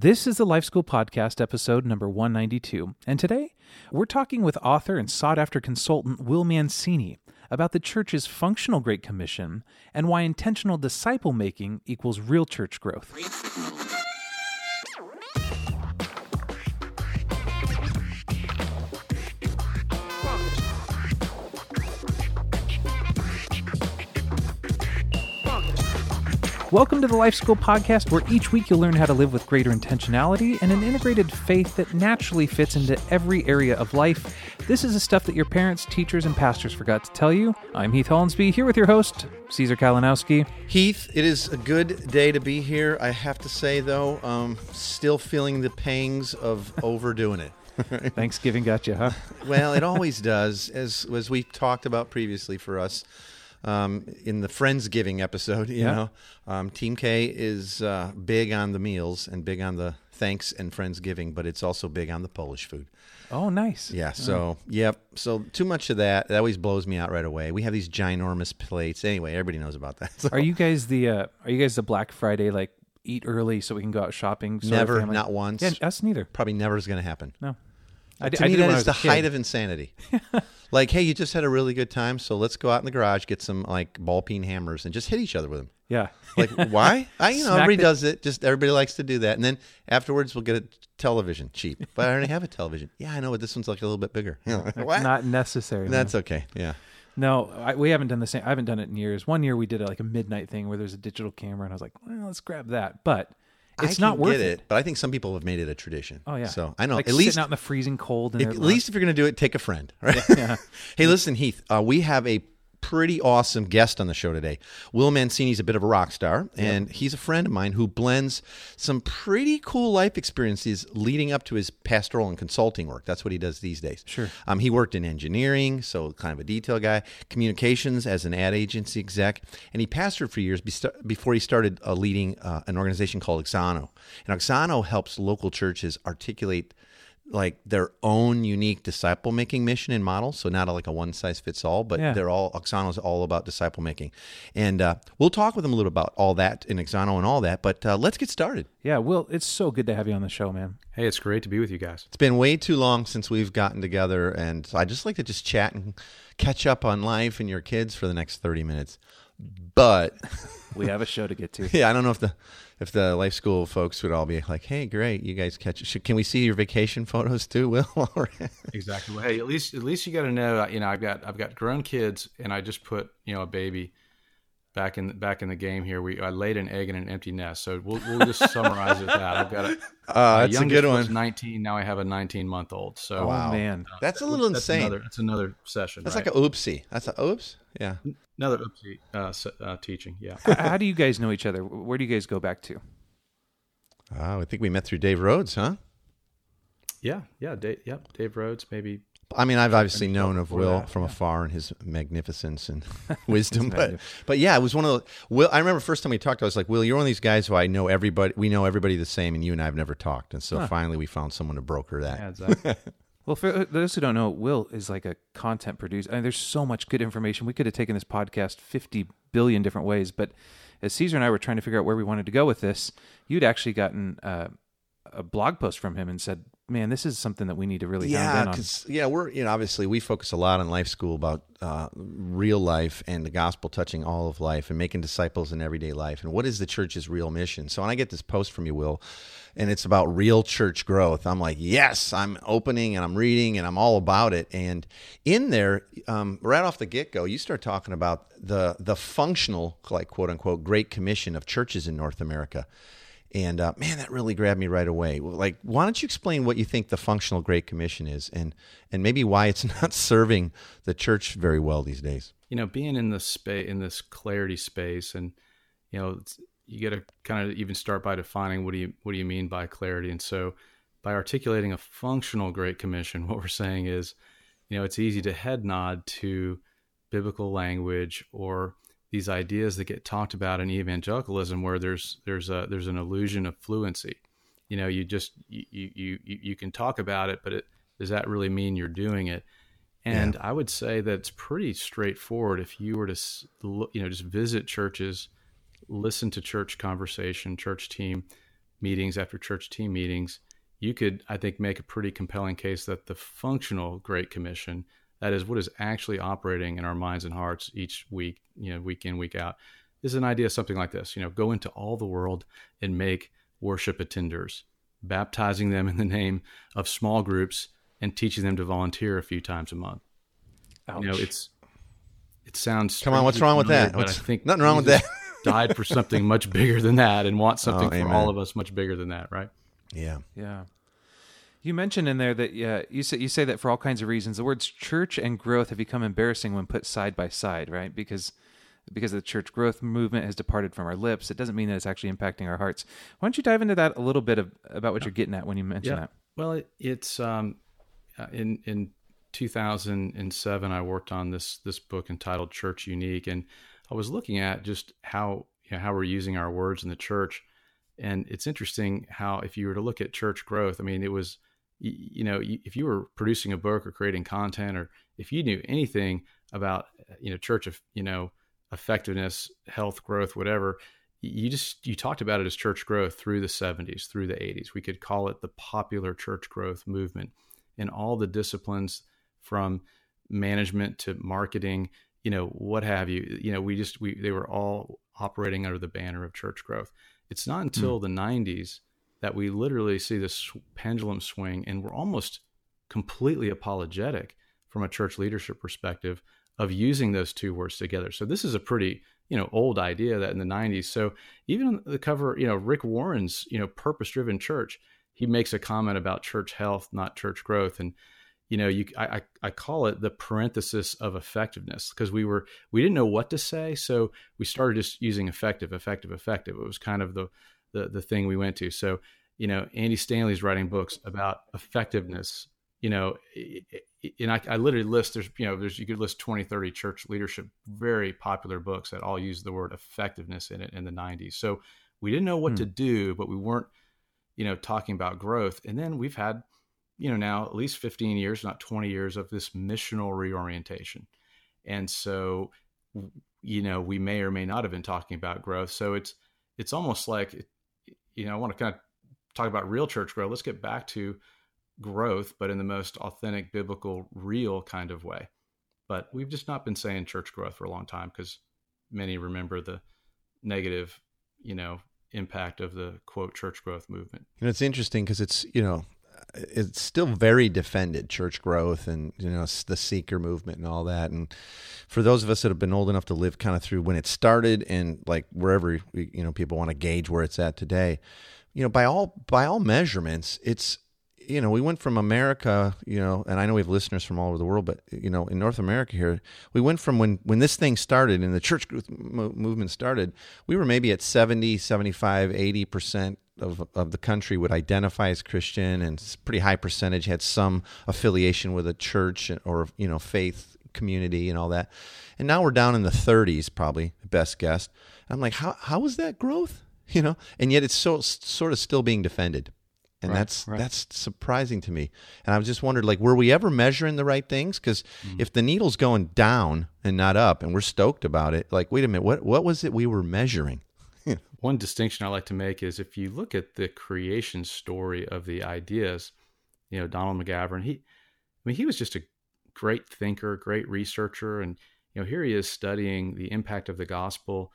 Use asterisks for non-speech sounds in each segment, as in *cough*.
This is the Life School Podcast, episode number 192. And today, we're talking with author and sought after consultant Will Mancini about the church's functional Great Commission and why intentional disciple making equals real church growth. Welcome to the Life School Podcast, where each week you'll learn how to live with greater intentionality and an integrated faith that naturally fits into every area of life. This is the stuff that your parents, teachers, and pastors forgot to tell you. I'm Heath Hollensbe, here with your host, Caesar Kalinowski. Heath, it is a good day to be here. I have to say, though, um, still feeling the pangs of *laughs* overdoing it. *laughs* Thanksgiving got you, huh? well, it always does, as as we talked about previously for us um, in the Friendsgiving episode. You Yeah. know, um, Team K is uh, big on the meals and big on the thanks and Friendsgiving, but it's also big on the Polish food. Oh, nice. Yeah. So, yep. So too much of that. That always blows me out right away. We have these ginormous plates. Anyway, everybody knows about that. So Are you guys the uh, Are you guys the Black Friday like eat early so we can go out shopping? never, not once. Yeah, us neither. Probably never is going to happen. No. I, to I me, that is the height of insanity. *laughs* like, hey, you just had a really good time, so let's go out in the garage, get some like ball peen hammers, and just hit each other with them. Yeah. Like, *laughs* why? I, you know, Smack everybody the- does it. Just everybody likes to do that, and then afterwards, we'll get a television cheap. But I already have a television. Yeah, I know, but this one's like a little bit bigger. *laughs* What? Not necessary. That's okay. Yeah. No, I, we haven't done the same. I haven't done it in years. One year we did a, like a midnight thing where there's a digital camera, and I was like, well, let's grab that. But it's not worth get it. But I think some people have made it a tradition. Oh yeah. So I know like at least out in the freezing cold. And If- at least if you're going to do it, take a friend. *laughs* Right? Yeah. hey, listen, Heath. Uh, we have a pretty awesome guest on the show today. Will Mancini's a bit of a rock star, and he's a friend of mine who blends some pretty cool life experiences leading up to his pastoral and consulting work. That's what he does these days. Sure. Um, he worked in engineering, so kind of a detail guy, communications as an ad agency exec, and he pastored for years before he started uh, leading uh, an organization called Auxano. And Auxano helps local churches articulate like their own unique disciple making mission and model. So not like a one size fits all, but Yeah. they're all Auxano's all about disciple making. And uh, we'll talk with them a little about all that in Auxano and all that. But uh, let's get started. yeah, Will, it's so good to have you on the show, man. Hey, it's great to be with you guys. It's been way too long since we've gotten together, and I just like to just chat and catch up on life and your kids for the next thirty minutes. But We have a show to get to. *laughs* yeah, I don't know if the if the life school folks would all be like, "Hey, great, you guys catch. Should, can we see your vacation *laughs* photos too, Will?" *laughs* Exactly. Well, hey, at least at least you got to know. You know, I've got I've got grown kids, and I just put you know a baby back in back in the game here. We I laid an egg in an empty nest. So we'll we'll just summarize it with that. I've got a *laughs* Uh, that's a good one. 19. Now I have a 19 month old. So Wow. Oh man. That's a little that's insane. Another, that's another session. That's right? like a oopsie. That's a oops. Yeah. another oopsie uh, s- uh, teaching. Yeah. How do you guys know each other? Where do you guys go back to? Oh, I think we met through Dave Rhodes, huh? Yeah. Yeah. Dave, yep. Dave Rhodes. Maybe. I mean, I've obviously known of Will that, from yeah. afar and his magnificence and *laughs* wisdom, but but yeah, it was one of the. Will, I remember first time we talked, I was like, Will, you're one of these guys who I know everybody. We know everybody the same, and you and I have never talked, and so finally we found someone to broker that. Yeah, exactly. *laughs* Well, for those who don't know, Will is like a content producer. I mean, there's so much good information. We could have taken this podcast 50 billion different ways, but as Caesar and I were trying to figure out where we wanted to go with this, you'd actually gotten uh, a blog post from him and said, "Man, this is something that we need to really Yeah, because yeah, we're you know obviously we focus a lot on life school about uh, real life and the gospel touching all of life and making disciples in everyday life and what is the church's real mission. So when I get this post from you, Will, and it's about real church growth, I'm like, yes, I'm opening and I'm reading and I'm all about it. And in there, um, right off the get go, you start talking about the the functional like quote unquote Great Commission of churches in North America. And uh, man, that really grabbed me right away. Like, why don't you explain what you think the functional Great Commission is, and and maybe why it's *laughs* not serving the church very well these days? you know, being in the space in this clarity space, and you know, you got to kind of even start by defining what do you what do you mean by clarity. And so, by articulating a functional Great Commission, *laughs* what we're saying is, you know, it's easy to head nod to biblical language or these ideas that get talked about in evangelicalism, where there's there's a there's an illusion of fluency. You know, you just you you you, you can talk about it, but it, does that really mean you're doing it? And I would say that it's pretty straightforward. If you were to, you know, just visit churches, listen to church conversation, church team, meetings after church team meetings, you could, I think, make a pretty compelling case that the functional Great Commission, that is what is actually operating in our minds and hearts each week, you know, week in, week out, is an idea something like this. You know, go into all the world and make worship attenders, baptizing them in the name of small groups and teaching them to volunteer a few times a month. Ouch. You know, it's it sounds Come on, what's wrong with that? But What's- I think nothing wrong with that. *laughs* died for something much bigger than that, and wants oh, something Oh, for all of us much bigger than that, right? Yeah. Yeah. You mentioned in there that yeah, you say you say that for all kinds of reasons. The words church and growth have become embarrassing when put side by side, right? Because because the church growth movement has departed from our lips. It doesn't mean that it's actually impacting our hearts. Why don't you dive into that a little bit of about what you're getting at when you mention that? Well, it, it's um, uh, in in 2007. I worked on this this book entitled Church Unique, and I was looking at just how you know, how we're using our words in the church. And it's interesting how if you were to look at church growth, I mean, it was y- you know y- if you were producing a book or creating content, or if you knew anything about uh, you know church of you know effectiveness, health, growth, whatever, you just you talked about it as church growth through the 70s through the 80s we could call it the popular church growth movement. And all the disciplines from management to marketing you know what have you you know we just we they were all operating under the banner of church growth. It's not hmm. until the 90s that we literally see this pendulum swing and we're almost completely apologetic from a church leadership perspective of using those two words together. So this is a pretty you know old idea that in the 90s so even on the cover you know rick warren's you know purpose driven church he makes a comment about church health not church growth. And you know you i i, I call it the parenthesis of effectiveness because we were we didn't know what to say. So we started just using effective effective effective. It was kind of the the, the thing we went to. So you know andy stanley's writing books about effectiveness you know and I, I literally list there's you know there's you could list 20 30 church leadership very popular books that all use the word effectiveness in it in the 90s so we didn't know what Hmm. to do but we weren't you know talking about growth. And then we've had you know now at least 15 years not 20 years of this missional reorientation. And so you know we may or may not have been talking about growth. So it's it's almost like you know i want to kind of talk about real church growth. Let's get back to growth but in the most authentic biblical real kind of way. But we've just not been saying church growth for a long time because many remember the negative you know impact of the quote church growth movement. And it's interesting because it's you know it's still very defended church growth and you know the seeker movement and all that. And for those of us that have been old enough to live kind of through when it started and like wherever you know people want to gauge where it's at today you know by all by all measurements it's you know we went from america you know and i know we have listeners from all over the world but you know in north america here we went from when when this thing started and the church growth mo- movement started we were maybe at 70 75 80 percent of, of the country would identify as christian and pretty high percentage had some affiliation with a church or you know faith community and all that and now we're down in the 30s probably best guess and i'm like how, how is that growth *laughs* you know and yet it's so sort of still being defended and Right, that's right. that's surprising to me. And I was just wondered, like, were we ever measuring the right things? Because mm. if the needle's going down and not up, and we're stoked about it, like, wait a minute, what what was it we were measuring? One distinction I like to make is if you look at the creation story of the ideas, you know, Donald McGavran, he, I mean, he was just a great thinker, great researcher. And, you know, here he is studying the impact of the gospel,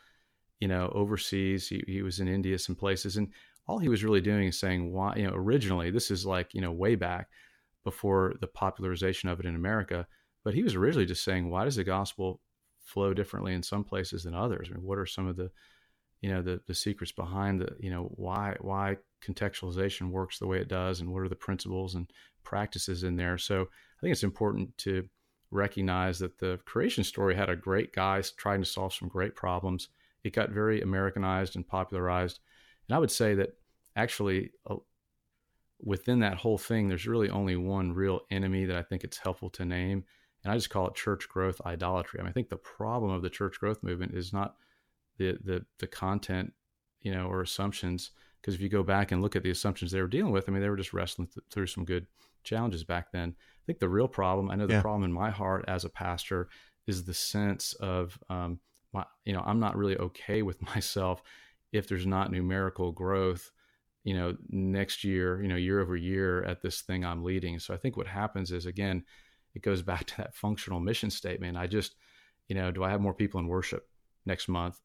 you know, overseas. He, he was in India, some places. And all he was really doing is saying, why, you know, originally, this is like, you know, way back before the popularization of it in America. But he was originally just saying, why does the gospel flow differently in some places than others? I mean, what are some of the, you know the the secrets behind the you know why why contextualization works the way it does and what are the principles and practices in there. So i think it's important to recognize that the creation story had a great guy trying to solve some great problems. It got very americanized and popularized. And i would say that actually uh, within that whole thing there's really only one real enemy that i think it's helpful to name and i just call it church growth idolatry. I mean i think the problem of the church growth movement is not the the the content you know or assumptions because if you go back and look at the assumptions they were dealing with i mean they were just wrestling th- through some good challenges back then i think the real problem i know the Yeah. problem in my heart as a pastor is the sense of um my, you know i'm not really okay with *laughs* myself if there's not numerical growth you know, next year, you know, year over year at this thing I'm leading. So I think what happens is again, it goes *laughs* back to that functional mission statement. I just, you know, do I have more people in worship next month?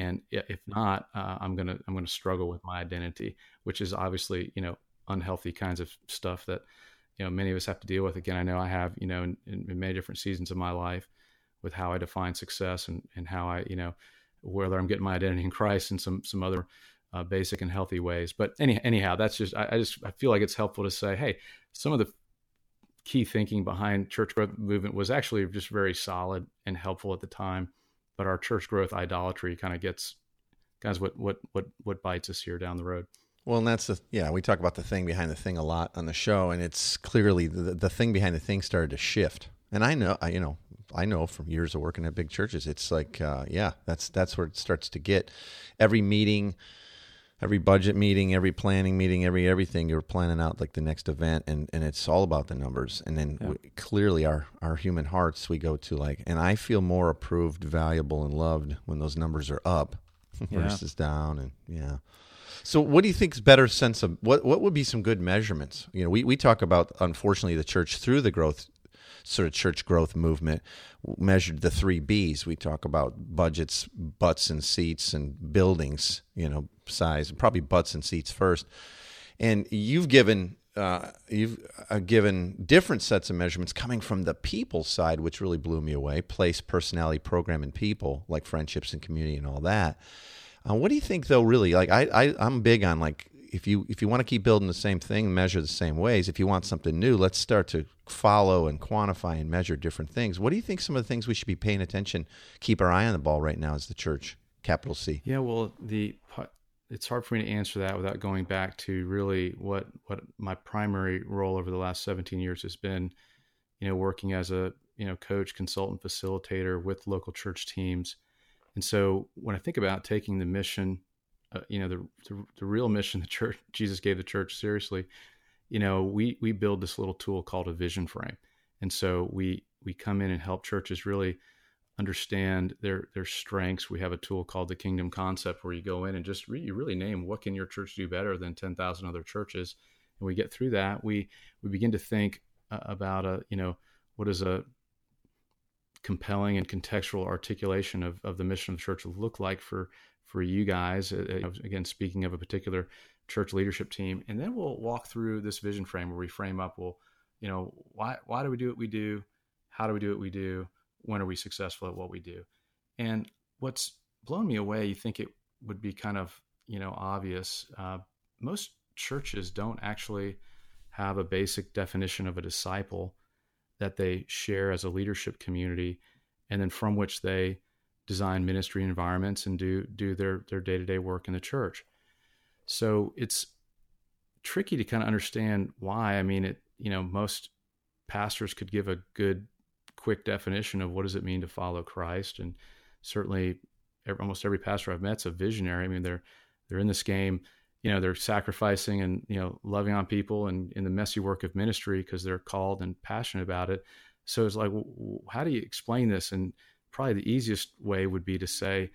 And if not, uh, I'm gonna I'm gonna struggle with my identity, which is obviously you know unhealthy kinds of stuff that you know many of us have to deal with. Again, I know I have you know in, in many different seasons of my life with how I define success and and how I you know whether I'm getting my identity in Christ and some some other uh, basic and healthy ways. But any, anyhow, that's just I, I, just I feel like it's helpful to say, hey, some of the key thinking behind church growth movement was actually just very solid and helpful at the time. But our church growth idolatry kind of gets guys what what what what bites us here down the road. Well, and that's the yeah we talk about the thing behind the thing a lot on the show, and it's clearly the, the thing behind the thing started to shift. And I know, I, you know, I know from years of working at big churches, it's like, uh, yeah, that's that's where it starts to get. Every meeting, every budget meeting, every planning meeting, every everything, you're planning out like the next event, and and it's all about the numbers. And then yeah. we, clearly, our our human hearts, we go to like, and I feel more approved, valuable, and loved when those numbers are up *laughs* yeah. versus down, and yeah. So, what do you think is better sense of what what would be some good measurements? You know, we, we talk about unfortunately the church through the growth sort of church growth movement measured the three B's. We talk about budgets, butts and seats, and buildings. You know, size, probably butts and seats first. And you've given uh, you've uh, given different sets of measurements coming from the people side, which really blew me away. Place, personality, program, and people, like friendships and community and all that. Uh, what do you think, though? Really, like I, I, I'm big on like if you if you want to keep building the same thing, measure the same ways. If you want something new, let's start to follow and quantify and measure different things. What do you think? Some of the things we should be paying attention, keep our eye on the ball right now as the church, capital C. Yeah, well, the it's hard for me to answer that without going back to really what what my primary role over the last 17 years has been. You know, working as a you know coach, consultant, facilitator with local church teams. And so when I think about taking the mission uh, you know the, the, the real mission the church *laughs* Jesus gave the church seriously, you know we we build this little tool called a vision frame, and so we we come in and help churches really understand their their strengths. We have a tool called the Kingdom Concept where you go in and just re, you really name what can your church do better than ten thousand other churches, and we get through that. We we begin to think uh, about a you know what is a compelling and contextual articulation of, of the mission of the church look like for for you guys. Uh, uh again, speaking of a particular church leadership team, and then we'll walk through this vision frame where we frame up. Well, you know, why why do we do what we do? How do we do what we do? When are we successful at what we do? And what's blown me away, you think it would be kind of you know obvious. Uh, most churches don't actually have a basic definition of a disciple that they share as a leadership community, and then from which they design ministry environments and do do their their day to day work in the church. So it's tricky to kind of understand why. I mean, it you know most pastors could give a good quick definition of what does it mean to follow Christ, and certainly every, almost every pastor I've met's a visionary. I mean, they're they're in this game. You know, they're sacrificing and you know loving on people and in the messy work of ministry because they're called and passionate about it. So it's like, how do you explain this? And probably the easiest way would be to say,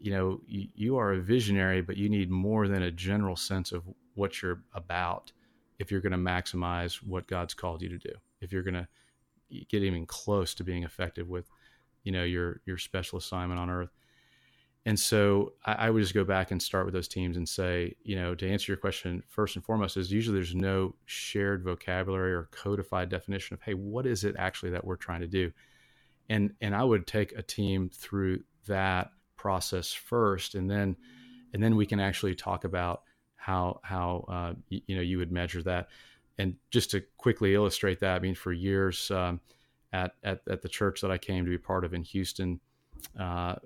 you know, you, you are a visionary, but you need more than a general sense of what you're about if you're going to maximize what God's called you to do. If you're going to get even close to being effective with, you know, your your special assignment on earth. And so I, I, would just go back and start with those teams and say, you know, to answer your question, first and foremost is usually there's no shared vocabulary or codified definition of, hey, what is it actually that we're trying to do? And and I would take a team through that process first, and then and then we can actually talk about how how uh, you, you, know you would measure that. And just to quickly illustrate that, I mean, for years um, at, at at the church that I came to be part of in Houston, uh,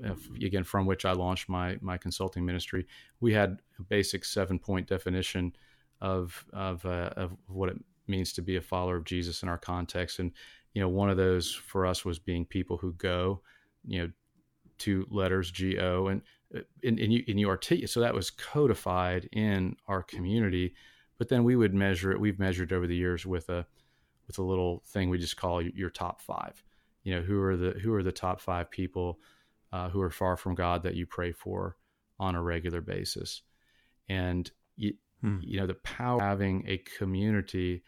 again from which I launched my my consulting ministry, we had a basic seven point definition of of uh, of what it means to be a follower of Jesus in our context, and you know, one of those for us was being people who go, you know, two letters G O and, uh, and, and you, and you articulate. So that was codified in our community, but then we would measure it. We've measured over the years with a, with a little thing we just call your top five, you know, who are the, who are the top five people uh, who are far from God that you pray for on a regular basis. And you, Hmm. You know, the power of having a community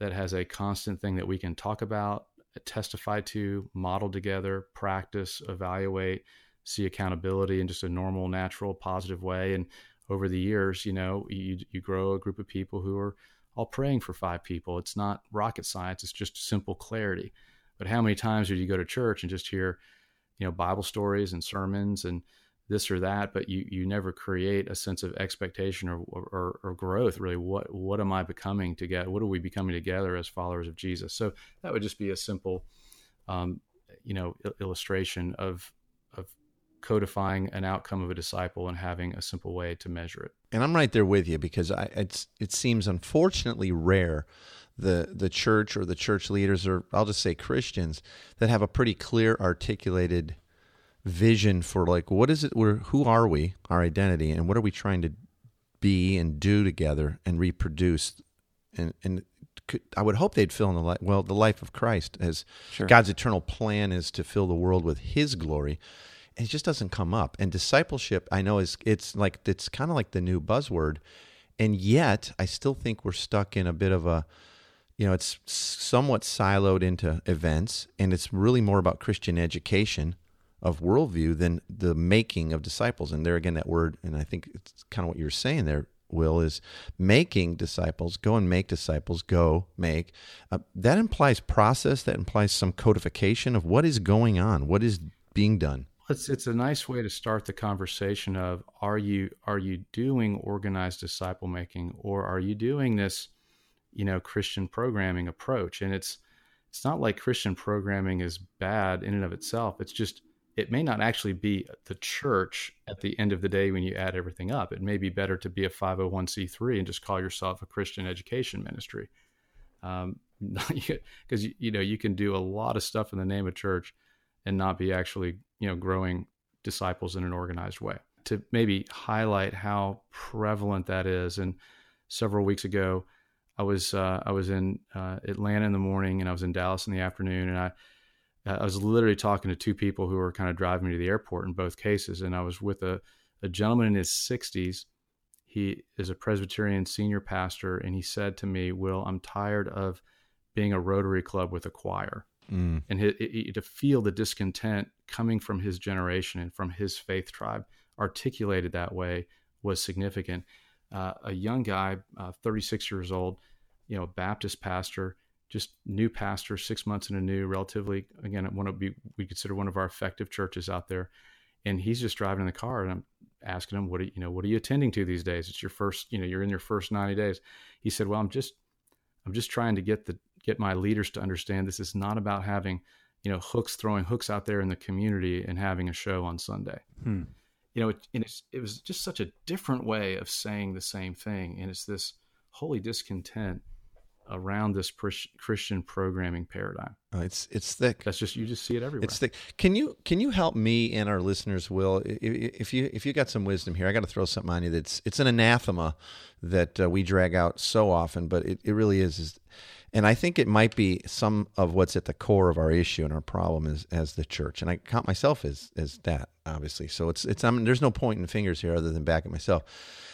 that has a constant thing that we can talk about, testify to, model together, practice, evaluate, see accountability in just a normal, natural, positive way. And over the years, you know, you, you grow a group of people who are all praying for five people. It's not rocket science, it's just simple clarity. But how many times do you go to church and just hear, you know, Bible stories and sermons and this or that, but you you never create a sense of expectation or, or, or growth. Really, what what am I becoming together? What are we becoming together as followers of Jesus? So that would just be a simple, um, you know, illustration of of codifying an outcome of a disciple and having a simple way to measure it. And I'm right there with you because I, it's it seems unfortunately rare the the church or the church leaders or I'll just say Christians that have a pretty clear articulated vision for like what is it we're who are we our identity and what are we trying to be and do together and reproduce and and I would hope they'd fill in the life well the life of Christ as sure. God's eternal plan is to fill the world with His glory. And it just doesn't come up. And discipleship, I know is it's like it's kind of like the new buzzword, and yet I still think we're stuck in a bit of a you know it's somewhat siloed into events, and it's really more about Christian education of worldview than the making of disciples. And there again, that word, and I think it's kind of what you're saying there, Will, is making disciples. Go and make disciples. Go make. Uh, that implies process. That implies some codification of what is going on, what is being done. It's it's a nice way to start the conversation of are you are you doing organized disciple making or are you doing this, you know, Christian programming approach? And it's it's not like Christian programming is bad in and of itself. It's just it may not actually be the church at the end of the day when you add everything up. It may be better to be a 501c3 and just call yourself a Christian education ministry. Um, *laughs* because you, know you can do a lot of stuff in the name of church and not be actually you know growing disciples in an organized way. To maybe highlight how prevalent that is, and several weeks ago, I was uh, I was in uh, Atlanta in the morning and I was in Dallas in the afternoon, and I I was literally talking to two people who were kind of driving me to the airport in both cases, and I was with a, a gentleman in his 60s. He is a Presbyterian senior pastor, and he said to me, "Will, I'm tired of being a Rotary Club with a choir." Mm. And he, he, to feel the discontent coming from his generation and from his faith tribe, articulated that way, was significant. Uh, a young guy, uh, 36 years old, you know, Baptist pastor just new pastor, six months in a new, relatively again, one of we we consider one of our effective churches out there, and he's just driving in the car, and I'm asking him, what are you, know, what are you attending to these days? It's your first, you know, you're in your first ninety days. He said, well, I'm just, I'm just trying to get the get my leaders to understand this is not about having, you know, hooks throwing hooks out there in the community and having a show on Sunday. Hmm. You know, it, and it's, it was just such a different way of saying the same thing, and it's this holy discontent around this Christian programming paradigm. Uh, it's it's thick. That's just you just see it everywhere. It's thick. Can you can you help me and our listeners, Will? If you if you got some wisdom here, I got to throw something on you. That's it's an anathema that uh, we drag out so often, but it, it really is, is. And I think it might be some of what's at the core of our issue and our problem is as the church. And I count myself as as that, obviously. So it's it's I mean, there's no pointing fingers here other than back at myself.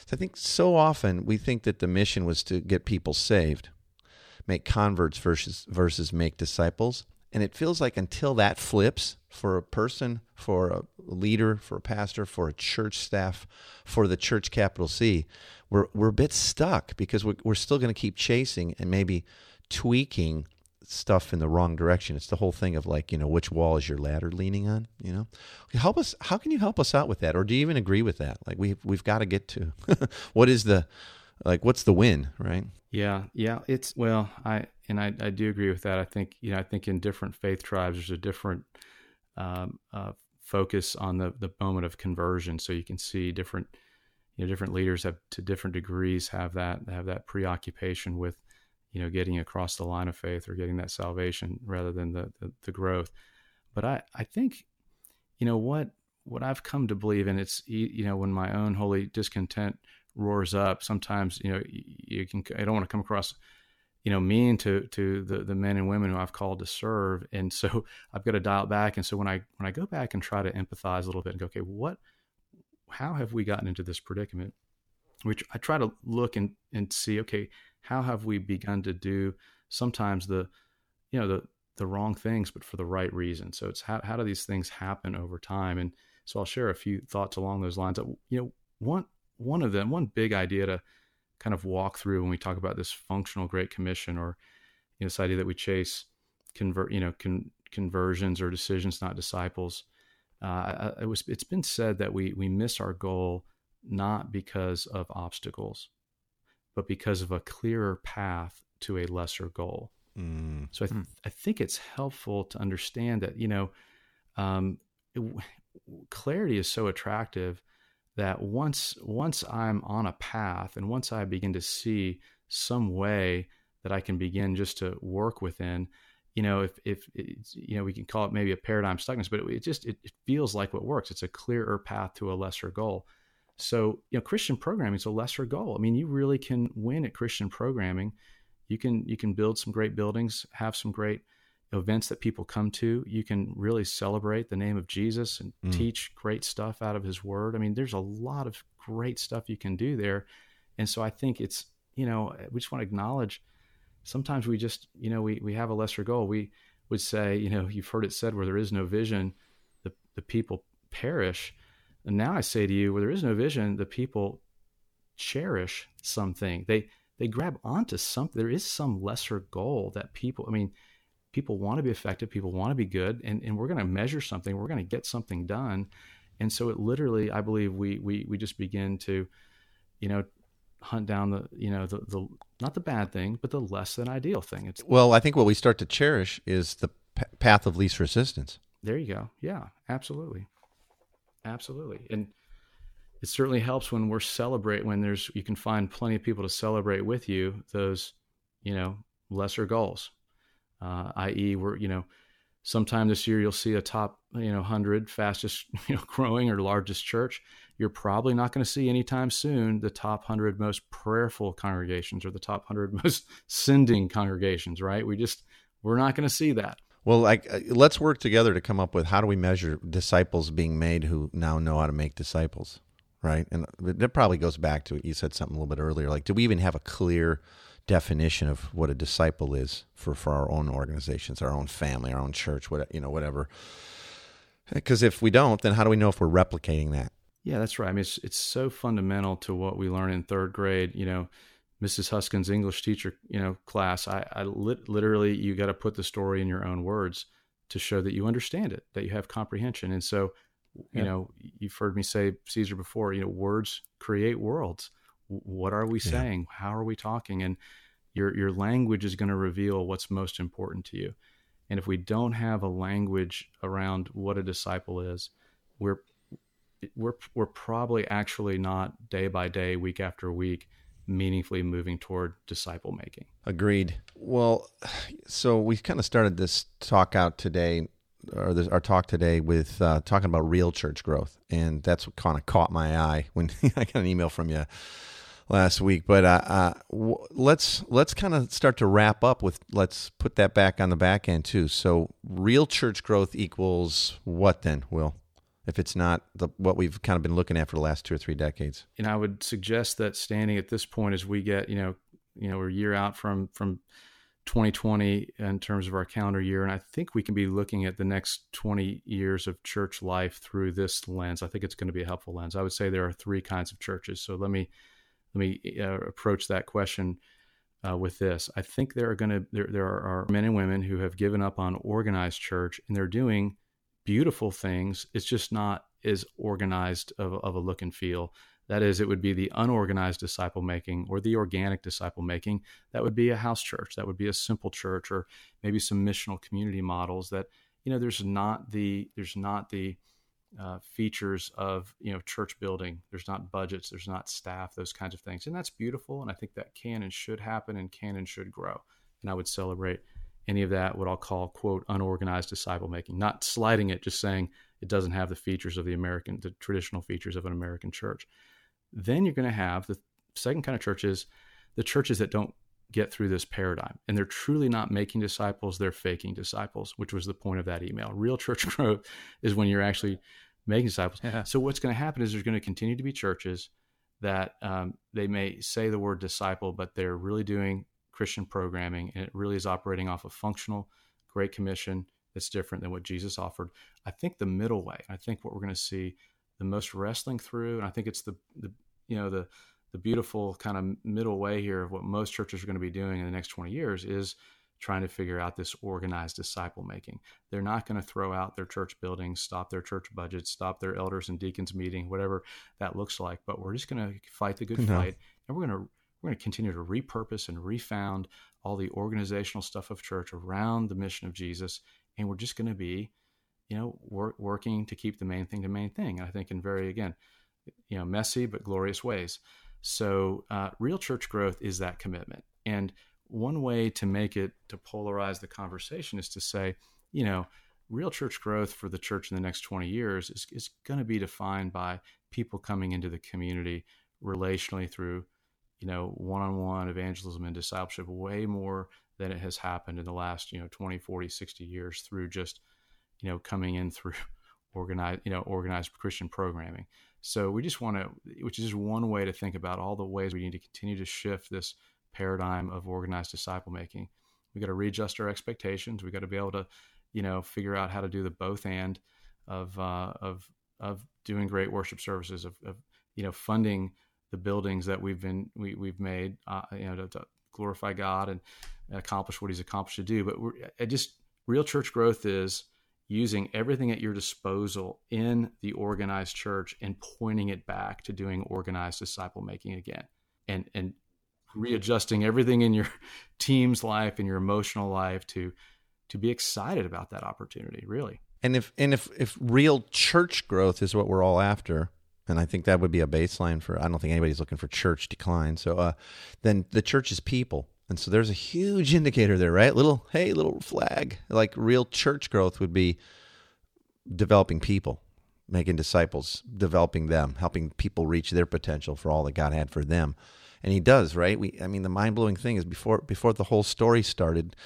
So I think so often we think that the mission was to get people saved make converts versus versus make disciples. And it feels like until that flips for a person, for a leader, for a pastor, for a church staff, for the church capital C, we're we're a bit stuck because we're, we're still going to keep chasing and maybe tweaking stuff in the wrong direction. It's the whole thing of like, you know, which wall is your ladder leaning on, you know? Help us how can you help us out with that? Or do you even agree with that? Like we we've got to get to *laughs* what is the like what's the win, right? Yeah, yeah. It's well, I and I, I do agree with that. I think you know I think in different faith tribes there's a different um, uh, focus on the the moment of conversion. So you can see different you know different leaders have to different degrees have that have that preoccupation with you know getting across the line of faith or getting that salvation rather than the the, the growth. But I I think you know what what I've come to believe, and it's you know when my own holy discontent roars up, sometimes you know you can. I don't want to come across you know mean to to the the men and women who I've called to serve, and so *laughs* I've got to dial it back. And so when I when I go back and try to empathize a little bit and go, okay, what, how have we gotten into this predicament? which I try to look and, and see, okay, how have we begun to do sometimes the, you know, the, the wrong things, but for the right reason. So it's how, how do these things happen over time? And so I'll share a few thoughts along those lines. You know, one, one of them, one big idea to kind of walk through when we talk about this functional Great Commission or, you know, this idea that we chase convert, you know, con, conversions or decisions, not disciples. Uh, it was, it's been said that we, we miss our goal not because of obstacles, but because of a clearer path to a lesser goal. Mm. So I, th- mm. I think it's helpful to understand that, you know, um, it, clarity is so attractive that once once I'm on a path and once I begin to see some way that I can begin just to work within, you know, if if you know we can call it maybe a paradigm stuckness, but it, it just it, it, feels like what works. It's a clearer path to a lesser goal. So you know, Christian programming is a lesser goal. I mean, you really can win at Christian programming you can you can build some great buildings, have some great events that people come to. You can really celebrate the name of Jesus and mm. teach great stuff out of his word. I mean, there's a lot of great stuff you can do there. And so I think it's, you know, we just want to acknowledge sometimes we just, you know, we, we have a lesser goal. We would say, you know, you've heard it said where there is no vision, the, the people perish. And now I say to you, where there is no vision, the people cherish something. They they grab onto something. There is some lesser goal that people, I mean, people want to be effective, people want to be good, and, and we're going to measure something, we're going to get something done. And so it literally, I believe we, we, we just begin to, you know, hunt down the, you know, the, the, not the bad thing, but the less than ideal thing. It's, well, I think what we start to cherish is the p- path of least resistance. There you go. Yeah, absolutely. Absolutely. And, it certainly helps when we're celebrate when there's you can find plenty of people to celebrate with you those you know lesser goals uh, i.e we're you know sometime this year you'll see a top you know 100 fastest *laughs* you know growing or largest church you're probably not going to see anytime soon the top 100 most prayerful congregations or the top 100 *laughs* most sending congregations right we just we're not going to see that well like uh, let's work together to come up with how do we measure disciples being made who now know how to make disciples right? And that probably goes back to you said something a little bit earlier. Like, do we even have a clear definition of what a disciple is for for our own organizations, our own family, our own church, what you know, whatever? Because if we don't, then how do we know if we're replicating that? Yeah, that's right. I mean, it's it's so fundamental to what we learn in third grade. You know, Mrs. Huskin's English teacher, you know, class. I, I lit, literally, you got to put the story in your own words to show that you understand it, that you have comprehension. And so, you yeah. know you've heard me say caesar before you know words create worlds what are we saying? Yeah. how are we talking? And your your language is going to reveal what's most important to you. And if we don't have a language around what a disciple is we're we're we're probably actually not day by day week after week meaningfully moving toward disciple making. Agreed. Well so we kind of started this talk out today or this, our talk today with uh, talking about real church growth, and that's what kind of caught my eye when *laughs* I got an email from you last week. But uh, uh, w- let's let's kind of start to wrap up with let's put that back on the back end too. So real church growth equals what then, Will? If it's not the, what we've kind of been looking at for the last two or three decades, and I would suggest that standing at this point as we get, you know, you know, we're a year out from from 2020 in terms of our calendar year. And I think we can be looking at the next 20 years of church life through this lens. I think it's going to be a helpful lens. I would say there are three kinds of churches. So let me let me uh, approach that question uh, with this. I think there are going to there there are men and women who have given up on organized church and they're doing beautiful things. It's just not as organized of, of a look and feel that is, it would be the unorganized disciple making or the organic disciple making. That would be a house church. That would be a simple church, or maybe some missional community models. That you know, there's not the there's not the uh, features of you know church building. There's not budgets. There's not staff. Those kinds of things, and that's beautiful. And I think that can and should happen, and can and should grow. And I would celebrate any of that. What I'll call quote unorganized disciple making, not sliding it, just saying it doesn't have the features of the American, the traditional features of an American church. Then you're going to have the second kind of churches, the churches that don't get through this paradigm and they're truly not making disciples, they're faking disciples, which was the point of that email. Real church *laughs* growth is when you're actually making disciples. Yeah. So what's going to happen is there's going to continue to be churches that um, they may say the word disciple, but they're really doing Christian programming, and it really is operating off a functional Great Commission that's different than what Jesus offered. I think the middle way, I think what we're going to see the most wrestling through, and I think it's the, the you know the the beautiful kind of middle way here of what most churches are going to be doing in the next 20 years is trying to figure out this organized disciple making. They're not going to throw out their church buildings, stop their church budgets, stop their elders and deacons meeting, whatever that looks like. But we're just going to fight the good no. fight, and we're going to we're going to continue to repurpose and refound all the organizational stuff of church around the mission of Jesus, and we're just going to be, you know, work, working to keep the main thing the main thing. I think in very again, you know, messy but glorious ways. So, uh, real church growth is that commitment, and one way to make it to polarize the conversation is to say, you know, real church growth for the church in the next 20 years is, is going to be defined by people coming into the community relationally through, you know, one-on-one evangelism and discipleship way more than it has happened in the last, you know, 20, 40, 60 years through just, you know, coming in through *laughs* organized, you know, organized Christian programming. So we just want to, which is just one way to think about all the ways we need to continue to shift this paradigm of organized disciple making. We got to readjust our expectations. We got to be able to, you know, figure out how to do the both and of uh, of of doing great worship services of, of, you know funding the buildings that we've been we, we've made uh, you know to, to, glorify God and accomplish what He's accomplished to do. But we're I just real church growth is using everything at your disposal in the organized church and pointing it back to doing organized disciple making again. And and readjusting everything in your *laughs* team's life and your emotional life to to be excited about that opportunity really. And if and if if real church growth is what we're all after and i think that would be a baseline for i don't think anybody's looking for church decline. So uh, then the church is people and so there's a huge indicator there right? Little hey little flag. Like real church growth would be developing people making disciples developing them helping people reach their potential for all that god had for them. And he does right? We i mean the mind-blowing thing is before before the whole story started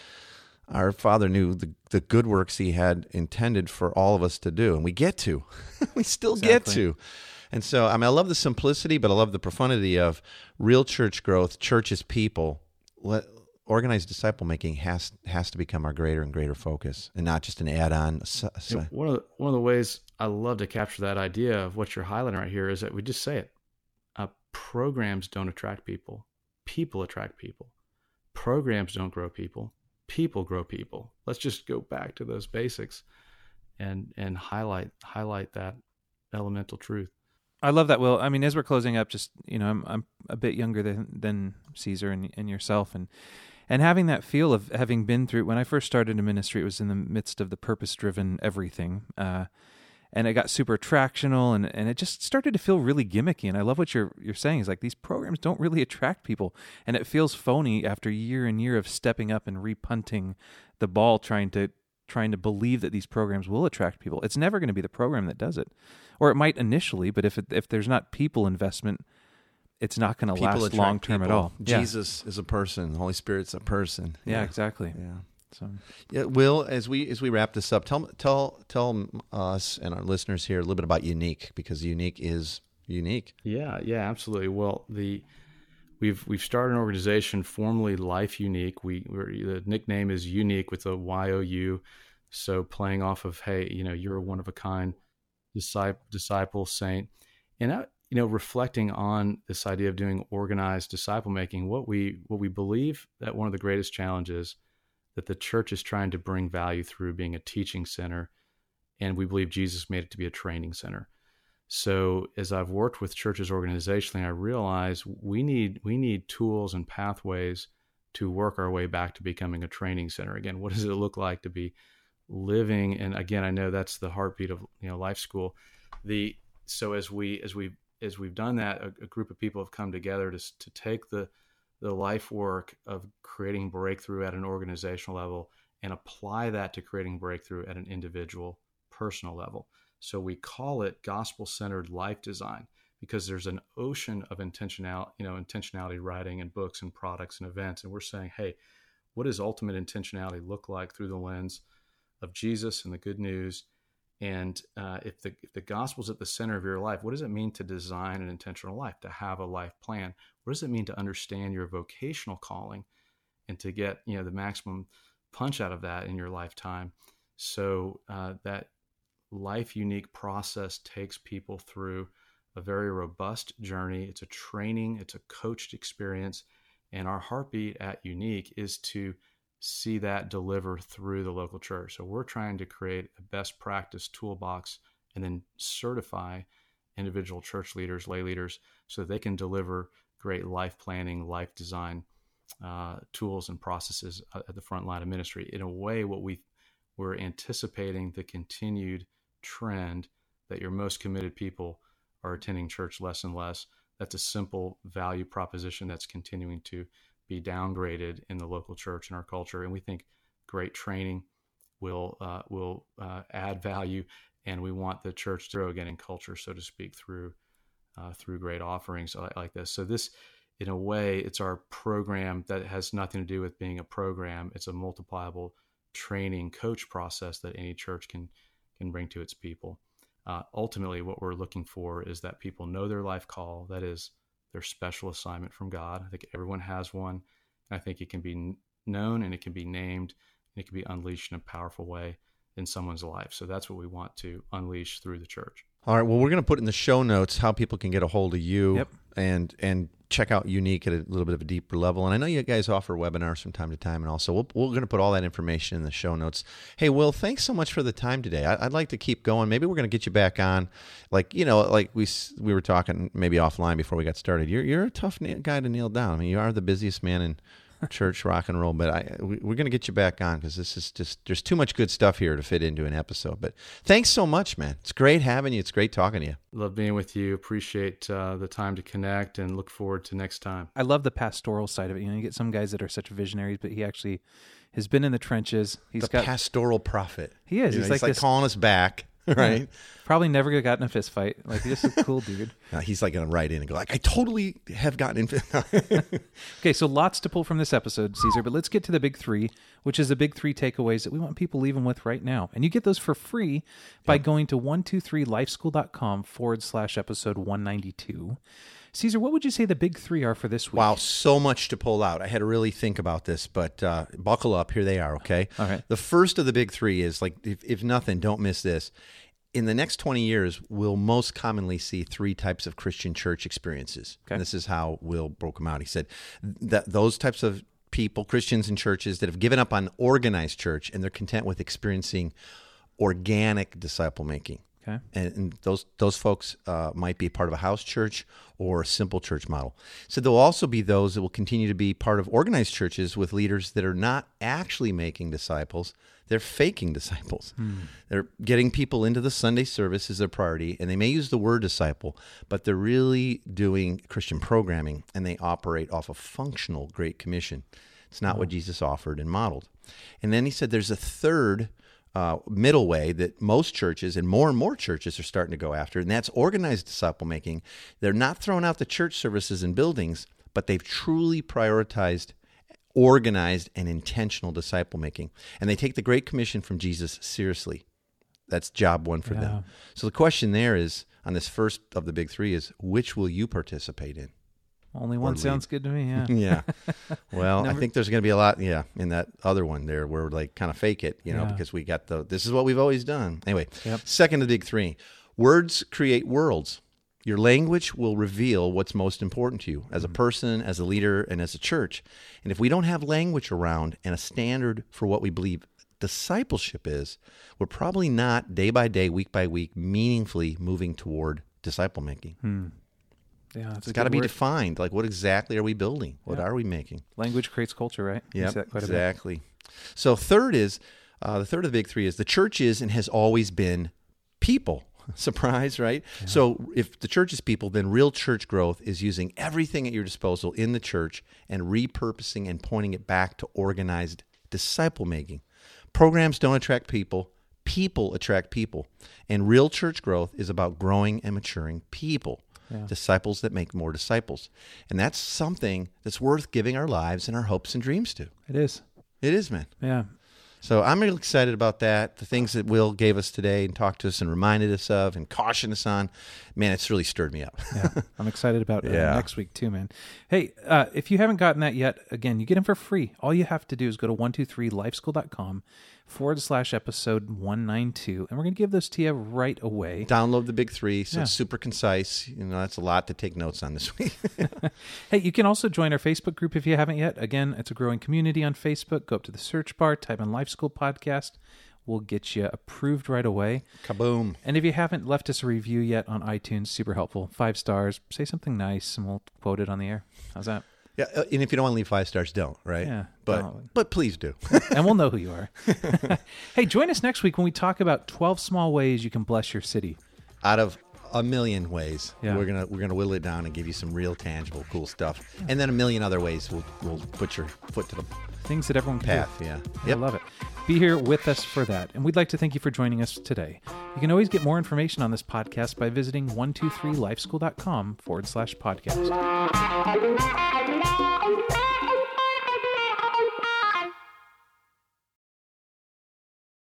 our father knew the, the good works he had intended for all of us to do and we get to. *laughs* We still exactly. get to. And so i mean i love the simplicity but i love the profundity of real church growth churches people let, organized disciple making has has to become our greater and greater focus and not just an add-on so, so. Uh, one of the, one of the ways i love to capture that idea of what you're highlighting right here is that we just say it uh, programs don't attract people, people attract people. Programs don't grow people, people grow people. Let's just go back to those basics and and highlight highlight that elemental truth. I love that, Will. I mean, as we're closing up, just you know, I'm I'm a bit younger than than Caesar and and yourself, and and having that feel of having been through. When I first started in ministry, it was in the midst of the purpose driven everything. Uh, and it got super attractional and, and it just started to feel really gimmicky. And I love what you're you're saying is like these programs don't really attract people, and it feels phony after year and year of stepping up and repunting the ball, trying to trying to believe that these programs will attract people. It's never going to be the program that does it, or it might initially, but if it, if there's not people investment, it's not going to last long term at all. Jesus yeah. is a person. The Holy Spirit's a person. Yeah, yeah exactly. Yeah. So, yeah, Will, as we as we wrap this up, tell tell tell us and our listeners here a little bit about Younique because Younique is unique. Yeah, yeah, absolutely. Well, the we've we've started an organization formerly Life Younique. We the nickname is Younique with a Y O U, so playing off of hey, you know, you're a one of a kind disciple, disciple saint, and you know, reflecting on this idea of doing organized disciple making. What we what we believe that one of the greatest challenges that the church is trying to bring value through being a teaching center. And we believe Jesus made it to be a training center. So as I've worked with churches organizationally, I realize we need we need tools and pathways to work our way back to becoming a training center. Again, what does it look like to be living? And again, I know that's the heartbeat of you know life school. The so as we as we as we've done that, a, a group of people have come together to to take the the life work of creating breakthrough at an organizational level and apply that to creating breakthrough at an individual personal level. So we call it gospel centered life design because there's an ocean of intentionality, you know, intentionality writing and books and products and events. And we're saying, hey, what does ultimate intentionality look like through the lens of Jesus and the good news? And uh, if the if the gospel's at the center of your life, what does it mean to design an intentional life, to have a life plan? What does it mean to understand your vocational calling, and to get you know the maximum punch out of that in your lifetime? So uh, that life Younique process takes people through a very robust journey. It's a training, it's a coached experience. And our heartbeat at Younique is to see that deliver through the local church. So we're trying to create a best practice toolbox and then certify individual church leaders, lay leaders, so they can deliver great life planning, life design uh, tools and processes at the front line of ministry. In a way, what we we're anticipating the continued trend that your most committed people are attending church less and less. That's a simple value proposition that's continuing to be downgraded in the local church and our culture. And we think great training will uh, will uh, add value, and we want the church to grow again in culture, so to speak, through uh, through great offerings like, like this. So this, in a way, it's our program that has nothing to do with being a program. It's a multipliable training coach process that any church can can bring to its people. Uh, ultimately, what we're looking for is that people know their life call, that is their special assignment from God. I think everyone has one. I think it can be known and it can be named and it can be unleashed in a powerful way in someone's life. So that's what we want to unleash through the church. All right. Well, we're going to put in the show notes how people can get a hold of you Yep. and and check out Younique at a little bit of a deeper level. And I know you guys offer webinars from time to time, and also we'll, we're going to put all that information in the show notes. Hey, Will, thanks so much for the time today. I, I'd like to keep going. Maybe we're going to get you back on, like you know, like we we were talking maybe offline before we got started. You're you're a tough na- guy to nail down. I mean, you are the busiest man in church rock and roll. But I, we, we're going to get you back on because this is just there's too much good stuff here to fit into an episode. But thanks so much, man. It's great having you. It's great talking to you. Love being with you. Appreciate uh, the time to connect and look forward to next time. I love the pastoral side of it. You know, you get some guys that are such visionaries, but he actually has been in the trenches. He's the got pastoral prophet. He is. You know, He's like this- calling us back, *laughs* right? probably never got in a fist fight. Like he's just a cool dude. *laughs* Now, he's like going to write in and go like, "I totally have gotten in." *laughs* Okay, so lots to pull from this episode, Caesar, but let's get to the big three, which is the big three takeaways that we want people leaving with right now. And you get those for free by going to 123lifeschool.com forward slash episode 192. Caesar, what would you say the big three are for this week? wow, so much to pull out. I had to really think about this, but uh, buckle up. Here they are. Okay. All right. The first of the big three is like, if, if nothing, don't miss this. In the next 20 years, we'll most commonly see three types of Christian church experiences. Okay. And this is how Will broke them out. He said that those types of people, Christians and churches that have given up on organized church and they're content with experiencing organic disciple making. Okay. And, and those those folks uh, might be part of a house church or a simple church model. So there'll also be those that will continue to be part of organized churches with leaders that are not actually making disciples; they're faking disciples. They're getting people into the Sunday service as their priority, and they may use the word disciple, but they're really doing Christian programming, and they operate off a functional Great Commission. It's not what Jesus offered and modeled. And then he said there's a third uh, middle way that most churches and more and more churches are starting to go after, and that's organized disciple making. They're not throwing out the church services and buildings, but they've truly prioritized organized and intentional disciple making. And they take the Great Commission from Jesus seriously. That's job one for Yeah. them. So the question there is on this first of the big three is which will you participate in? Only one sounds good to me. Yeah. *laughs* Yeah. Well, Number- I think there's going to be a lot, yeah, in that other one there where we're like kind of fake it, you know, Yeah. because we got the, this is what we've always done. Anyway, Yep. second to the big three words create worlds. Your language will reveal what's most important to you as Mm-hmm. a person, as a leader, and as a church. And if we don't have language around and a standard for what we believe discipleship is, we're probably not day by day, week by week, meaningfully moving toward disciple making. Yeah. It's It's got to be defined. Like, what exactly are we building? What are we making? Language creates culture, right? Yeah, see that quite a bit. exactly. So third is uh, the third of the big three is the church is and has always been people. *laughs* Surprise, right? So if the church is people, then real church growth is using everything at your disposal in the church and repurposing and pointing it back to organized disciple making. Programs don't attract people. People attract people. And real church growth is about growing and maturing people. Disciples that make more disciples. And that's something that's worth giving our lives and our hopes and dreams to. It is. It is, man. Yeah. So I'm really excited about that. The things that Will gave us today and talked to us and reminded us of and cautioned us on, man, it's really stirred me up. *laughs* yeah, I'm excited about uh, Yeah. next week too, man. Hey, uh, if you haven't gotten that yet, again, you get them for free. All you have to do is go to 123lifeschool.com forward slash episode 192, and we're going to give those to you right away. Download the big three, so Yeah. it's super concise. You know, that's a lot to take notes on this *laughs* week. *laughs* Hey, you can also join our Facebook group if you haven't yet. Again, it's a growing community on Facebook. Go up to the search bar, type in Life School Podcast. We'll get you approved right away. Kaboom. And if you haven't left us a review yet on iTunes, super helpful. Five stars. Say something nice, and we'll quote it on the air. How's that? Yeah, uh, and if you don't want to leave five stars, don't. Right? Yeah, But don't. but please do. *laughs* and we'll know who you are. *laughs* hey, join us next week when we talk about 12 small ways you can bless your city. Out of a million ways, Yeah. we're gonna we're gonna whittle it down and give you some real tangible, cool stuff, and then a million other ways we'll we'll put your foot to the Things that everyone can path. do. Yeah. I love it. Be here with us for that. And we'd like to thank you for joining us today. You can always get more information on this podcast by visiting 123lifeschool.com forward slash podcast.